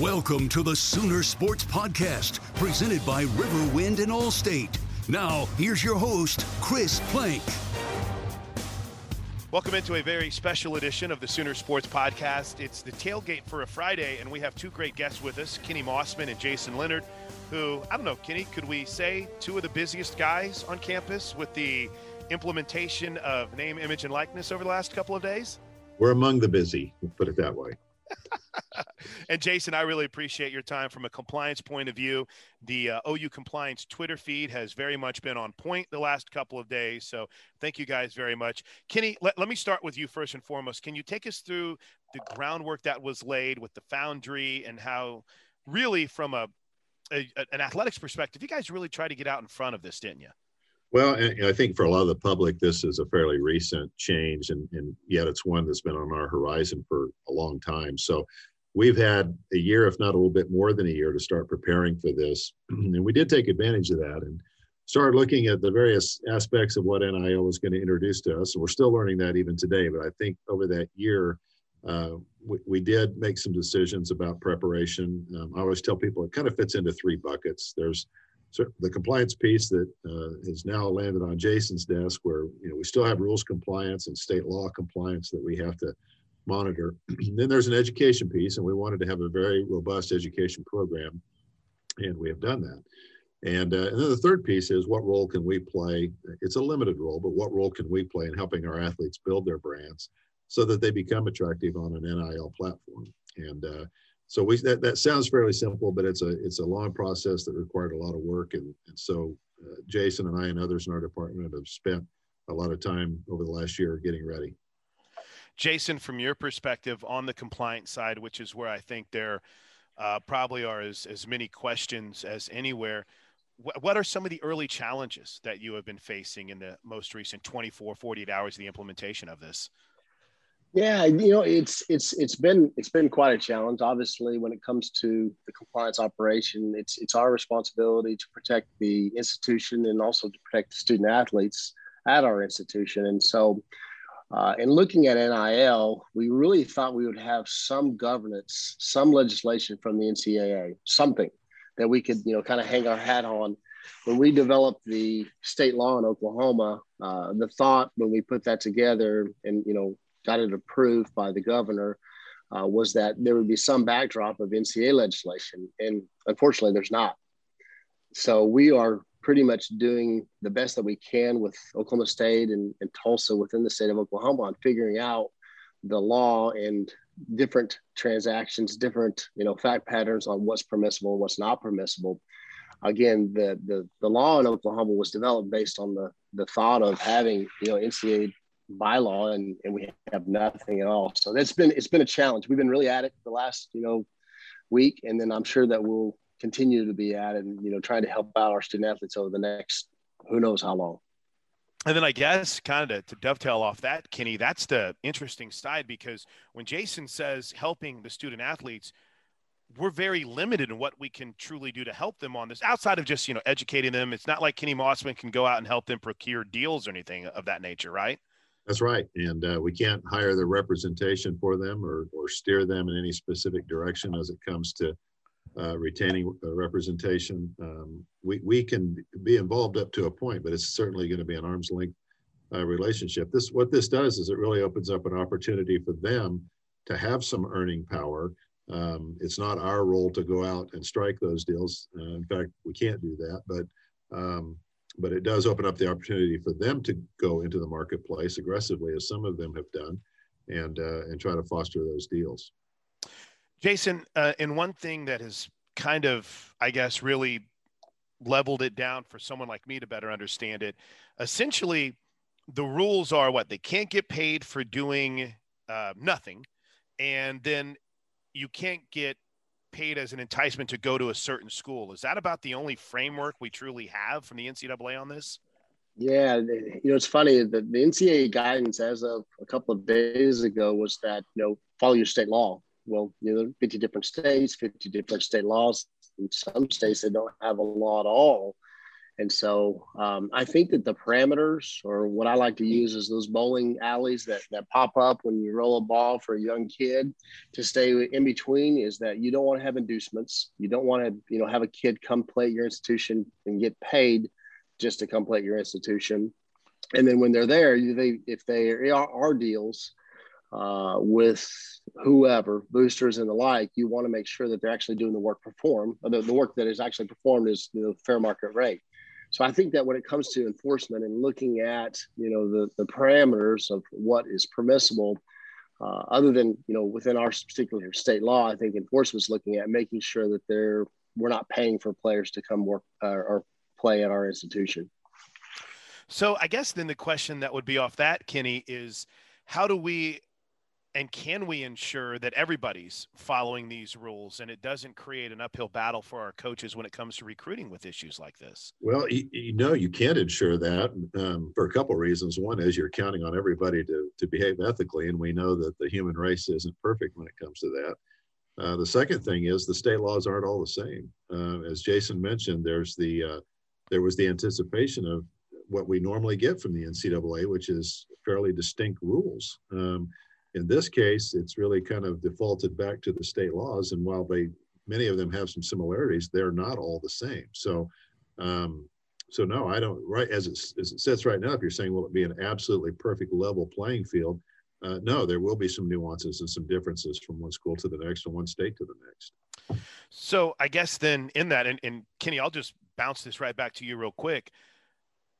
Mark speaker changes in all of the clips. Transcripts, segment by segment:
Speaker 1: Welcome to the Sooner Sports Podcast, presented by Riverwind and Allstate. Now, here's your host, Chris Plank.
Speaker 2: Welcome into a very special edition of the Sooner Sports Podcast. It's the tailgate for a Friday, and we have two great guests with us, Kenny Mossman and Jason Leonard, who, I don't know, Kenny, could we say two of the busiest guys on campus with the implementation of name, image, and likeness over the last couple of days?
Speaker 3: We're among the busy, we'll put it that way.
Speaker 2: and Jason, I really appreciate your time from a compliance point of view. The uh, OU compliance Twitter feed has very much been on point the last couple of days. So thank you guys very much. Kenny, let, let me start with you first and foremost. Can you take us through the groundwork that was laid with the foundry and how, really, from a, a an athletics perspective, you guys really tried to get out in front of this, didn't you?
Speaker 3: Well, I think for a lot of the public, this is a fairly recent change, and, and yet it's one that's been on our horizon for a long time. So we've had a year, if not a little bit more than a year, to start preparing for this. And we did take advantage of that and started looking at the various aspects of what NIL was going to introduce to us. And we're still learning that even today. But I think over that year, uh, we, we, did make some decisions about preparation. Um, I always tell people it kind of fits into three buckets. There's so the compliance piece that uh, has now landed on Jason's desk, where you know we still have rules compliance and state law compliance that we have to monitor. then there's an education piece, and we wanted to have a very robust education program, and we have done that. And, uh, and then the third piece is what role can we play? It's a limited role, but what role can we play in helping our athletes build their brands so that they become attractive on an NIL platform? And uh, so we that, that sounds fairly simple, but it's a it's a long process that required a lot of work. And, and so uh, Jason and I and others in our department have spent a lot of time over the last year getting ready.
Speaker 2: Jason, from your perspective on the compliance side, which is where I think there uh, probably are as, as many questions as anywhere, wh- what are some of the early challenges that you have been facing in the most recent 24, 48 hours of the implementation of this?
Speaker 4: Yeah, you know, it's it's it's been it's been quite a challenge. Obviously, when it comes to the compliance operation, it's it's our responsibility to protect the institution and also to protect the student athletes at our institution. And so, uh, in looking at NIL, we really thought we would have some governance, some legislation from the NCAA, something that we could, you know, kind of hang our hat on. When we developed the state law in Oklahoma, uh, the thought when we put that together and, you know, got it approved by the governor uh, was that there would be some backdrop of NCAA legislation. And unfortunately, there's not. So we are pretty much doing the best that we can with Oklahoma State and, and Tulsa within the state of Oklahoma on figuring out the law and different transactions, different you know fact patterns on what's permissible and what's not permissible. Again, the the the law in Oklahoma was developed based on the the thought of having you know NCAA bylaw and and we have nothing at all. So that's been it's been a challenge. We've been really at it the last you know week, and then I'm sure that we'll continue to be at it and you know trying to help out our student athletes over the next who knows how long.
Speaker 2: And then I guess kind of to, to, dovetail off that, Kenny, that's the interesting side because when Jason says helping the student athletes, we're very limited in what we can truly do to help them on this outside of just, you know, educating them. It's not like Kenny Mossman can go out and help them procure deals or anything of that nature, right?
Speaker 3: That's right. And uh, we can't hire the representation for them or, or steer them in any specific direction as it comes to uh, retaining representation. Um, we, we can be involved up to a point, but it's certainly going to be an arm's length uh, relationship. This what this does is it really opens up an opportunity for them to have some earning power. Um, it's not our role to go out and strike those deals. Uh, in fact, we can't do that, but um, but it does open up the opportunity for them to go into the marketplace aggressively, as some of them have done, and uh, and try to foster those deals.
Speaker 2: Jason, uh, and one thing that has kind of, I guess, really leveled it down for someone like me to better understand it. Essentially, the rules are what they can't get paid for doing uh, nothing, and then you can't get paid as an enticement to go to a certain school. Is that about the only framework we truly have from the NCAA on this?
Speaker 4: Yeah, you know, it's funny that the NCAA guidance as of a couple of days ago was that, you know, follow your state law well, you know, 50 different states, 50 different state laws. In some states, they don't have a law at all. And so um, I think that the parameters, or what I like to use, is those bowling alleys that, that pop up when you roll a ball for a young kid to stay in between is that you don't want to have inducements. You don't want to, you know, have a kid come play at your institution and get paid just to come play at your institution. And then when they're there, they if they are, are deals, uh, with whoever, boosters and the like, you want to make sure that they're actually doing the work performed. The, the work that is actually performed is the fair market rate. So I think that when it comes to enforcement and looking at you know the, the parameters of what is permissible, uh, other than you know within our particular state law, I think enforcement is looking at making sure that they're we're not paying for players to come work uh, or play at our institution.
Speaker 2: So I guess then the question that would be off that, Kenny, is how do we and can we ensure that everybody's following these rules and it doesn't create an uphill battle for our coaches when it comes to recruiting with issues like this?
Speaker 3: Well you, you know you can't ensure that um, for a couple of reasons. One is you're counting on everybody to, to behave ethically and we know that the human race isn't perfect when it comes to that. Uh, the second thing is the state laws aren't all the same. Uh, as jason mentioned there's the uh, there was the anticipation of what we normally get from the ncaa which is fairly distinct rules. Um, in this case, it's really kind of defaulted back to the state laws. And while they, many of them have some similarities, they're not all the same. So, um, so no, I don't, right, as it, as it sits right now, if you're saying, will it be an absolutely perfect level playing field? Uh, no, there will be some nuances and some differences from one school to the next and one state to the next.
Speaker 2: So I guess then in that, and, and Kenny, I'll just bounce this right back to you real quick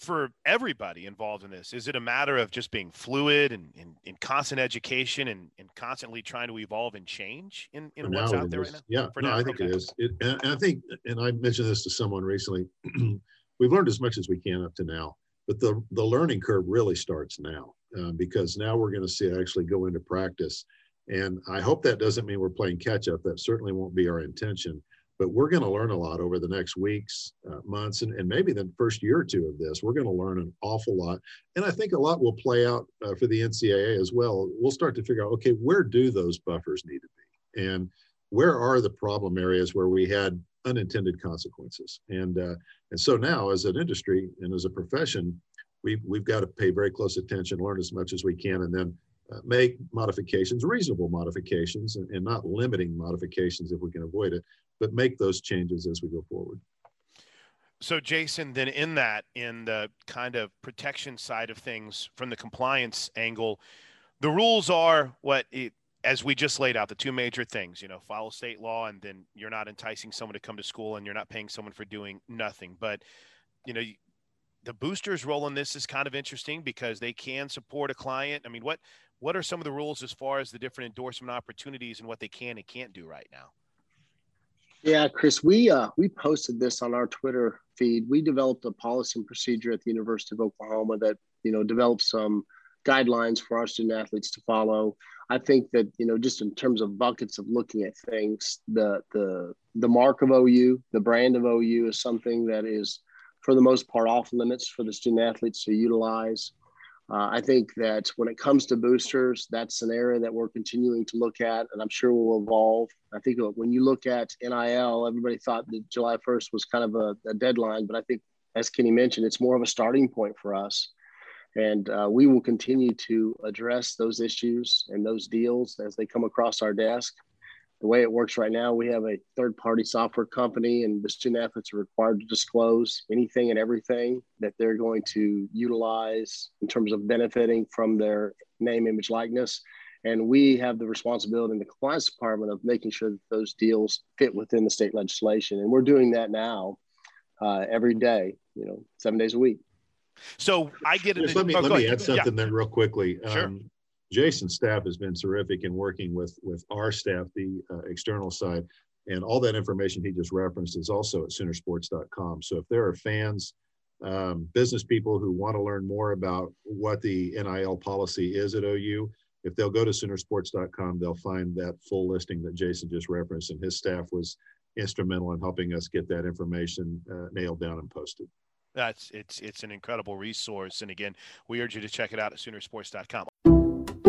Speaker 2: for everybody involved in this? Is it a matter of just being fluid and in constant education and, and constantly trying to evolve and change in, in what's out there right now?
Speaker 3: Yeah, for no, now, I think okay. it is. It, and, and I think, and I mentioned this to someone recently, we've learned as much as we can up to now, but the, the learning curve really starts now uh, because now we're going to see it actually go into practice. And I hope that doesn't mean we're playing catch up. That certainly won't be our intention but we're going to learn a lot over the next weeks, uh, months, and, and maybe the first year or two of this. We're going to learn an awful lot. And I think a lot will play out uh, for the NCAA as well. We'll start to figure out okay, where do those buffers need to be? And where are the problem areas where we had unintended consequences? And, uh, and so now, as an industry and as a profession, we've, we've got to pay very close attention, learn as much as we can, and then Uh, make modifications, reasonable modifications, and, and, not limiting modifications if we can avoid it, but make those changes as we go forward.
Speaker 2: So, Jason, then in that, in the kind of protection side of things from the compliance angle, the rules are what it, as we just laid out, the two major things, you know, follow state law, and then you're not enticing someone to come to school and you're not paying someone for doing nothing. But, you know, the boosters role in this is kind of interesting because they can support a client. I mean, what what are some of the rules as far as the different endorsement opportunities and what they can and can't do right now?
Speaker 4: Yeah, Chris, we uh, we posted this on our Twitter feed. We developed a policy and procedure at the University of Oklahoma that you know developed some guidelines for our student athletes to follow. I think that you know just in terms of buckets of looking at things, the the the mark of OU, the brand of OU is something that is for the most part off limits for the student athletes to utilize. Uh, I think that when it comes to boosters, that's an area that we're continuing to look at, and I'm sure will evolve. I think when you look at NIL, everybody thought that July 1st was kind of a, a deadline, but I think, as Kenny mentioned, it's more of a starting point for us. And uh, we will continue to address those issues and those deals as they come across our desk the way it works right now, we have a third party software company, and the student athletes are required to disclose anything and everything that they're going to utilize in terms of benefiting from their name, image, likeness. And we have the responsibility in the compliance department of making sure that those deals fit within the state legislation. And we're doing that now uh, every day, you know, seven days a week.
Speaker 2: So I get it.
Speaker 3: let me, oh, let me add something yeah. there real quickly.
Speaker 2: Sure. Um,
Speaker 3: Jason's staff has been terrific in working with with our staff, the uh, external side, and all that information he just referenced is also at Soonersports.com. So if there are fans, um, business people who want to learn more about what the NIL policy is at OU, if they'll go to Soonersports.com, they'll find that full listing that Jason just referenced, and his staff was instrumental in helping us get that information uh, nailed down and posted.
Speaker 2: That's it's it's an incredible resource, and again, we urge you to check it out at Soonersports.com.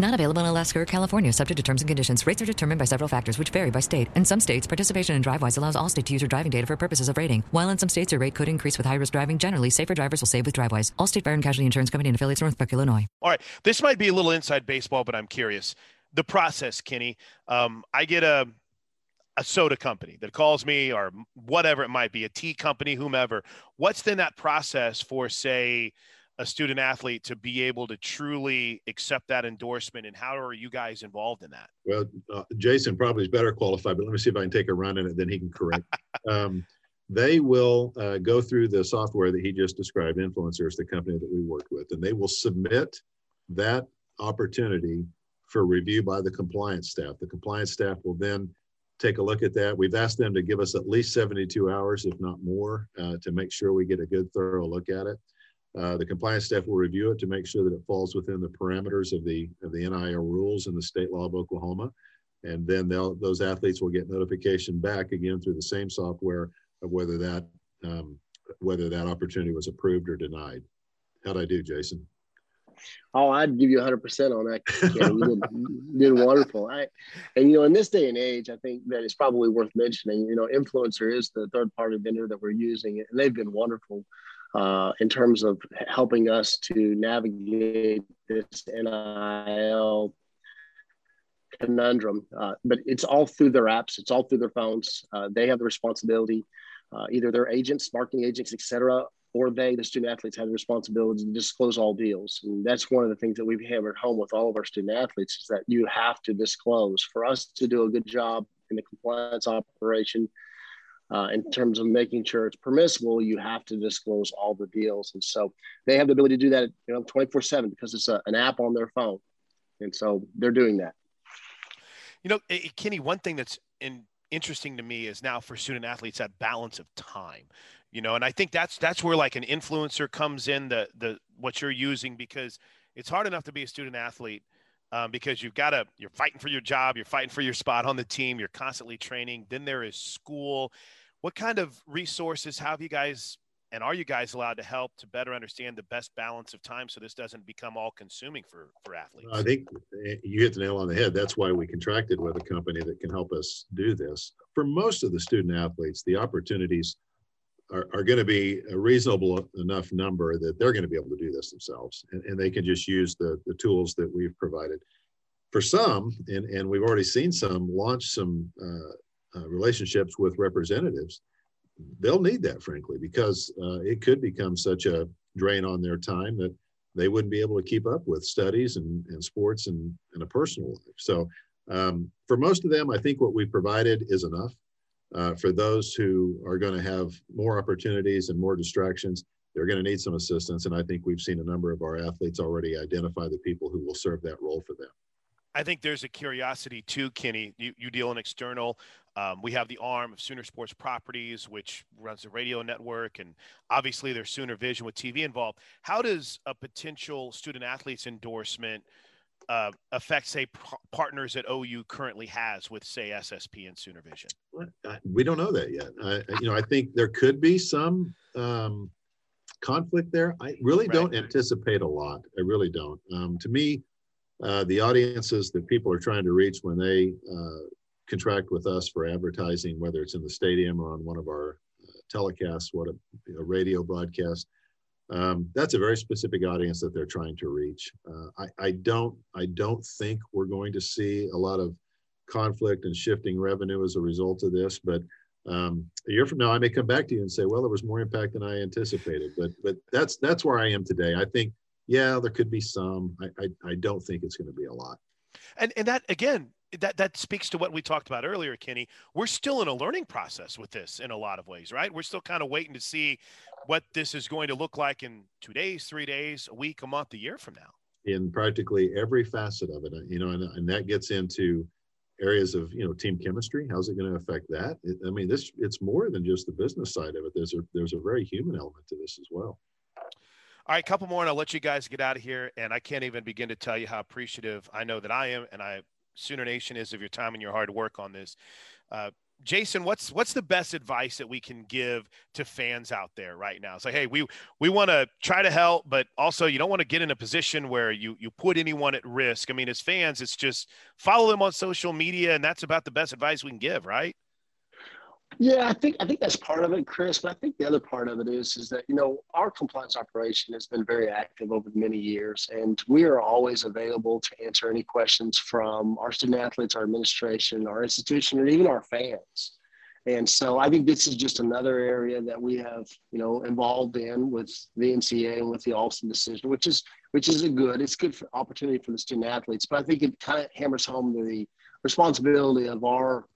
Speaker 5: Not available in Alaska or California, subject to terms and conditions. Rates are determined by several factors, which vary by state. In some states, participation in DriveWise allows Allstate to use your driving data for purposes of rating. While in some states, your rate could increase with high risk driving. Generally, safer drivers will save with DriveWise. Allstate Fire and Casualty Insurance Company and affiliates, Northbrook, Illinois.
Speaker 2: All right, this might be a little inside baseball, but I'm curious. The process, Kenny. Um, I get a a soda company that calls me or whatever it might be, a tea company, whomever. What's then that process for, say, a student athlete to be able to truly accept that endorsement and how are you guys involved in that?
Speaker 3: Well uh, jason probably is better qualified but let me see if i can take a run in it then he can correct. Um, they will uh, go through the software that he just described influencers the company that we worked with and they will submit that opportunity for review by the compliance staff. The compliance staff will then take a look at that. We've asked them to give us at least 72 hours if not more uh, to make sure we get a good thorough look at it uh, the compliance staff will review it to make sure that it falls within the parameters of the of the NIL rules and the state law of Oklahoma. And then those athletes will get notification back again through the same software of whether that um, whether that opportunity was approved or denied. How'd I do, Jason?
Speaker 4: Oh, I'd give you 100% on that. You did, did wonderful. I, and, you know, in this day and age, I think that it's probably worth mentioning, you know, INFLCR is the third party vendor that we're using, and they've been wonderful uh, in terms of helping us to navigate this NIL conundrum. Uh, but it's all through their apps, it's all through their phones. Uh, they have the responsibility, uh, either their agents, marketing agents, etc., or they, the student athletes, have the responsibility to disclose all deals. And that's one of the things that we have hammered home with all of our student athletes is that you have to disclose. For us to do a good job in the compliance operation, uh, in terms of making sure it's permissible, you have to disclose all the deals. And so they have the ability to do that, you know, 24 seven because it's a, an app on their phone. And so they're doing that.
Speaker 2: You know, eh, Kenny, one thing that's in, interesting to me is now for student athletes that balance of time, you know, and I think that's, that's where like an INFLCR comes in the, the, what you're using, because it's hard enough to be a student athlete um, because you've got to you're fighting for your job you're fighting for your spot on the team you're constantly training then there is school. What kind of resources have you guys and are you guys allowed to help to better understand the best balance of time so this doesn't become all consuming for for athletes?
Speaker 3: I think eh, you hit the nail on the head. That's why we contracted with a company that can help us do this. For most of the student athletes the opportunities are, are going to be a reasonable enough number that they're going to be able to do this themselves and, and they can just use the, the tools that we've provided for some and, and we've already seen some launch some uh, uh, relationships with representatives they'll need that, frankly, because uh, it could become such a drain on their time that they wouldn't be able to keep up with studies and, and sports and, and a personal life. So um, for most of them, I think what we provided is enough. Uh, for those who are going to have more opportunities and more distractions, they're going to need some assistance. And I think we've seen a number of our athletes already identify the people who will serve that role for them.
Speaker 2: I think there's a curiosity too, Kenny. You, you deal in external. Um, we have the arm of Sooner Sports Properties, which runs the radio network, and obviously there's Sooner Vision with TV involved. How does a potential student athlete's endorsement uh, affect, say, p- partners that OU currently has with, say, SSP and Sooner Vision?
Speaker 3: We don't know that yet. I, you know, I think there could be some um, conflict there. I really right. don't anticipate a lot. I really don't. Um, to me, uh, the audiences that people are trying to reach when they uh, contract with us for advertising, whether it's in the stadium or on one of our uh, telecasts, what a, a radio broadcast, um, that's a very specific audience that they're trying to reach. Uh, I, I, don't I don't think we're going to see a lot of conflict and shifting revenue as a result of this, but um, a year from now I may come back to you and say, well, there was more impact than I anticipated. But but that's that's where I am today. I think yeah, there could be some. I I, I don't think it's going to be a lot.
Speaker 2: And and that again, that that speaks to what we talked about earlier, Kenny. We're still in a learning process with this in a lot of ways, right? We're still kind of waiting to see what this is going to look like in two days, three days, a week, a month, a year from now.
Speaker 3: In practically every facet of it, uh, you know, and, uh, and that gets into areas of you know team chemistry. How's it going to affect that? It, I mean, this it's more than just the business side of it. There's a there's a very human element to this as well.
Speaker 2: All right, a couple more, and I'll let you guys get out of here. And I can't even begin to tell you how appreciative I know that I am, and I Sooner Nation is of your time and your hard work on this. Uh, Jason, what's what's the best advice that we can give to fans out there right now? It's like, hey, we we want to try to help, but also you don't want to get in a position where you you put anyone at risk. I mean, as fans, it's just follow them on social media, and that's about the best advice we can give, right?
Speaker 4: Yeah, I think I think that's part of it, Chris. But I think the other part of it is is that you know our compliance operation has been very active over many years, and we are always available to answer any questions from our student athletes, our administration, our institution, or even our fans. And so I think this is just another area that we have, you know, involved in with the NCAA and with the Alston decision, which is which is a good. It's good for opportunity for the student athletes, but I think it kind of hammers home the responsibility of our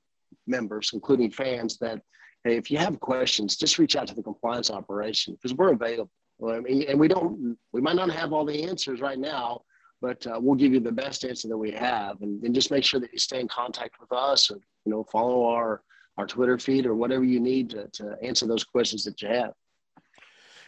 Speaker 4: members, including fans, that hey, if you have questions, just reach out to the compliance operation because we're available. I mean, and we don't, we might not have all the answers right now, but uh, we'll give you the best answer that we have, and, and just make sure that you stay in contact with us, or you know, follow our our Twitter feed or whatever you need to, to answer those questions that you have.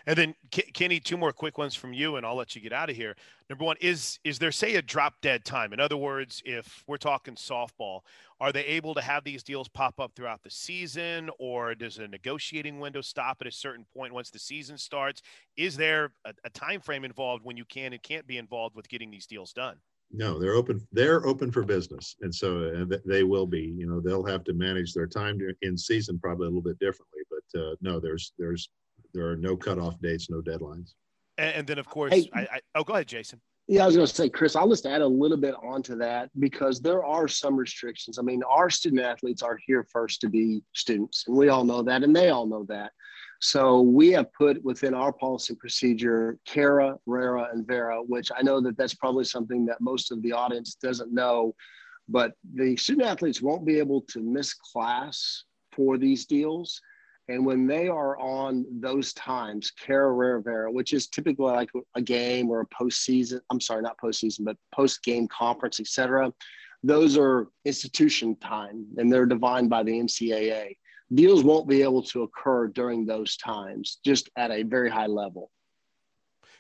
Speaker 2: And then Kenny, two more quick ones from you, and I'll let you get out of here. Number one is is there say a drop dead time? In other words, if we're talking softball, are they able to have these deals pop up throughout the season, or does a negotiating window stop at a certain point once the season starts? Is there a, a time frame involved when you can and can't be involved with getting these deals done?
Speaker 3: No, they're open. They're open for business, and so they will be. You know, they'll have to manage their time in season probably a little bit differently. But uh, no, there's there's there are no cutoff dates, no deadlines.
Speaker 2: And, and then, of course, hey, I, I, oh, go ahead, Jason.
Speaker 4: Yeah, I was going to say, Chris, I'll just add a little bit onto that because there are some restrictions. I mean, our student athletes are here first to be students, and we all know that, and they all know that. So we have put within our policy procedure CARA, RARA, and VARA, which I know that that's probably something that most of the audience doesn't know, but the student athletes won't be able to miss class for these deals and when they are on those times, Cara Rivera, which is typically like a game or a postseason, I'm sorry, not postseason, but post game conference, etc. Those are institution time and they're defined by the NCAA. Deals won't be able to occur during those times, just at a very high level.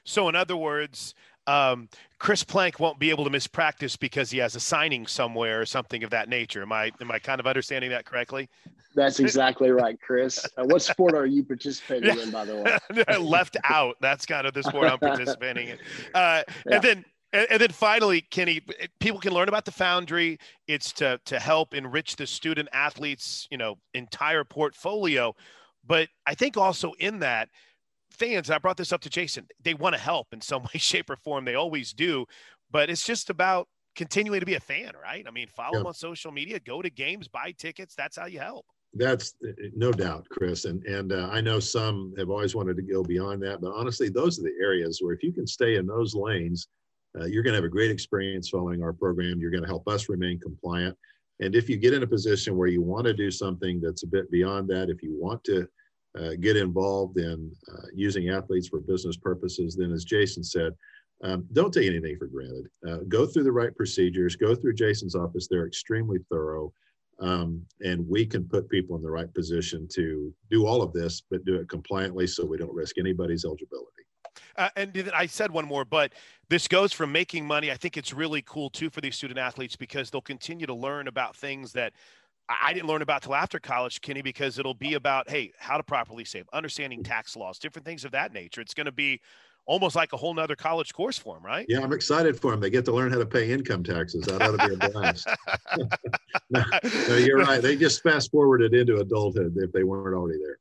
Speaker 2: So, in other words, um, Chris Plank won't be able to miss practice because he has a signing somewhere or something of that nature. Am I am I kind of understanding that correctly?
Speaker 4: That's exactly right, Chris. Uh, what sport are you participating in, by the
Speaker 2: way? Left out. That's kind of the sport I'm participating in. Uh, yeah. And then and, and, then finally, Kenny, people can learn about the Foundry. It's to to help enrich the student athletes, you know, entire portfolio. But I think also in that fans, I brought this up to Jason, they want to help in some way, shape, or form. They always do. But it's just about continuing to be a fan, right? I mean, follow yeah. them on social media, go to games, buy tickets. That's how you help.
Speaker 3: That's no doubt, Chris, and and uh, I know some have always wanted to go beyond that, but honestly, those are the areas where if you can stay in those lanes, uh, you're going to have a great experience following our program. You're going to help us remain compliant, and if you get in a position where you want to do something that's a bit beyond that, if you want to uh, get involved in uh, using athletes for business purposes, then as Jason said, um, don't take anything for granted. Uh, go through the right procedures. Go through Jason's office; they're extremely thorough um, and we can put people in the right position to do all of this, but do it compliantly so we don't risk anybody's eligibility.
Speaker 2: Uh, and I said one more, but this goes from making money. I think it's really cool too for these student athletes because they'll continue to learn about things that I didn't learn about till after college, Kenny, because it'll be about, hey, how to properly save, understanding tax laws, different things of that nature. It's going to be almost like a whole nother college course for them, right?
Speaker 3: Yeah, I'm excited for them. They get to learn how to pay income taxes. That ought to be a blast. no, no, you're right. They just fast forwarded into adulthood if they weren't already there.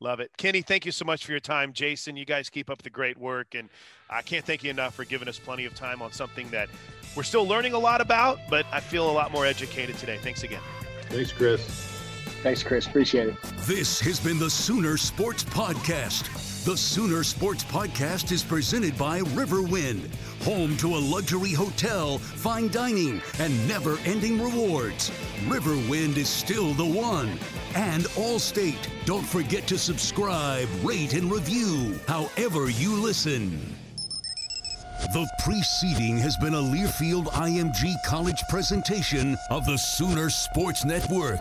Speaker 2: Love it. Kenny, thank you so much for your time. Jason, you guys keep up the great work. And I can't thank you enough for giving us plenty of time on something that we're still learning a lot about, but I feel a lot more educated today. Thanks again.
Speaker 3: Thanks, Chris.
Speaker 4: Thanks, Chris. Appreciate it.
Speaker 1: This has been the Sooner Sports Podcast. The Sooner Sports Podcast is presented by Riverwind, home to a luxury hotel, fine dining, and never ending rewards. Riverwind is still the one. And Allstate. Don't forget to subscribe, rate, and review however you listen. The preceding has been a Learfield IMG College presentation of the Sooner Sports Network.